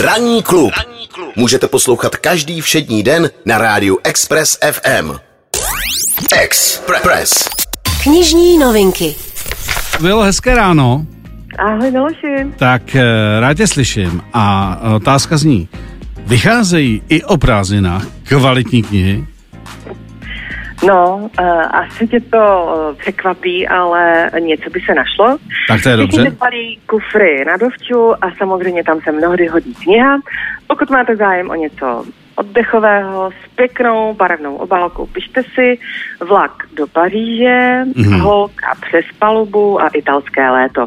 Ranní klub. Můžete poslouchat každý všední den na rádiu Express FM. Express. Knižní novinky. Bylo hezké ráno, Ahoj Miloši. tak eh, rád tě slyším a otázka zní, vycházejí i o prázdninách kvalitní knihy? No, uh, asi tě to uh, překvapí, ale něco by se našlo. Tak to je Všichni dobře. vypadí kufry na dovču a samozřejmě tam se mnohdy hodí kniha. Pokud máte zájem o něco oddechového s pěknou barevnou obálkou, pište si vlak do Paříže, Mhm. mm-hmm. holka přes palubu a italské léto.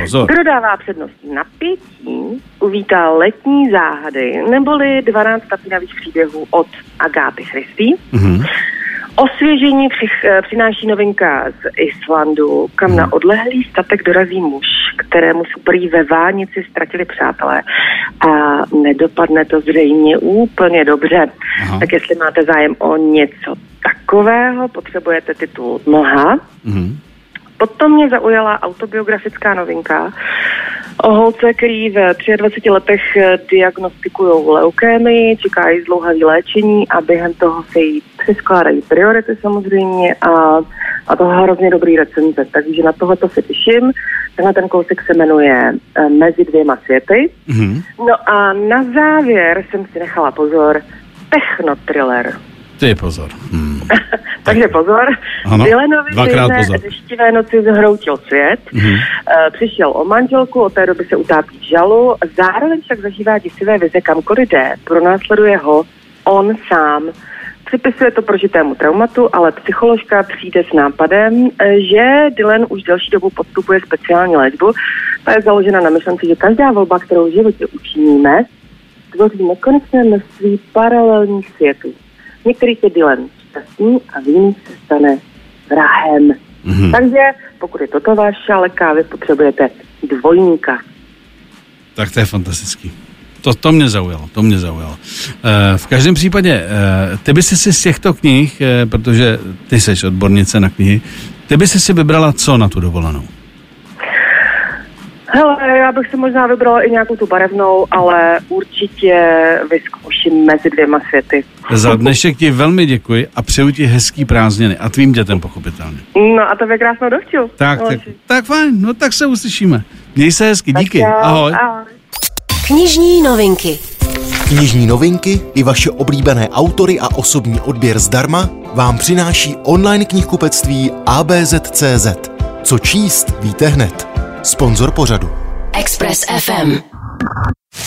Pozor. Kdo dává přednost napětí, uvítá letní záhady, neboli 12 napínavých příběhů od Agáty Christy. Mhm. Osvěžení přich, eh, přináší novinka z Islandu, kam na odlehlý statek dorazí muž, kterému se prý ve vánici ztratili přátelé a nedopadne to zřejmě úplně dobře. Aha. Tak jestli máte zájem o něco takového, potřebujete titul Mlha. Mhm. Potom mě zaujala autobiografická novinka holce, který ve 23 letech eh, diagnostikují leukémii, čeká jí zdlouhavý léčení a během toho se jí přeskládají priority samozřejmě a, a to hrozně dobrý recenze, takže na tohoto se těším. Tenhle ten kousek se jmenuje eh, Mezi dvěma světy. Mhm. No a na závěr jsem si nechala pozor technotriller. Ty pozor. Hmm. Takže pozor, Ano, Dylanovi dvakrát pozor. deštivé noci zhroutil svět, Mhm. Eh, přišel o manželku, od té doby se utápí v žalu, zároveň však zažívá děsivé vize, kamkoliv jde, pronásleduje ho on sám. Připisuje to prožitému traumatu, ale psycholožka přijde s nápadem, eh, že Dylan už delší dobu podstupuje speciální léčbu. Ta je založena na myšlence, že každá volba, kterou v životě učiníme, tvoří nekonečné množství paralelních světů. V některých je Dylan šťastný a v jiných se stane vrahem. Mhm. Takže pokud je toto váš šálek kávy, potřebujete dvojníka. Tak to je fantastický. To, to mě zaujalo, to mě zaujalo. E, v každém případě, e, ty by si z těchto knih, e, protože ty seš odbornice na knihy, ty by si vybrala co na tu dovolenou? Hele, já bych si možná vybrala i nějakou tu barevnou, ale určitě vyzkouším mezi dvěma světy. Za dnešek ti velmi děkuji a přeju ti hezký prázdniny a tvým dětem pochopitelně. No a tobě krásnou dovču. Tak, tak, tak fajn, no tak se uslyšíme. Měj se hezky, Tak díky, čau, ahoj. ahoj. Knižní novinky. Knižní novinky i vaše oblíbené autory a osobní odběr zdarma vám přináší online knihkupectví ABZ.cz. Co číst, víte hned. Sponzor pořadu. Express FM.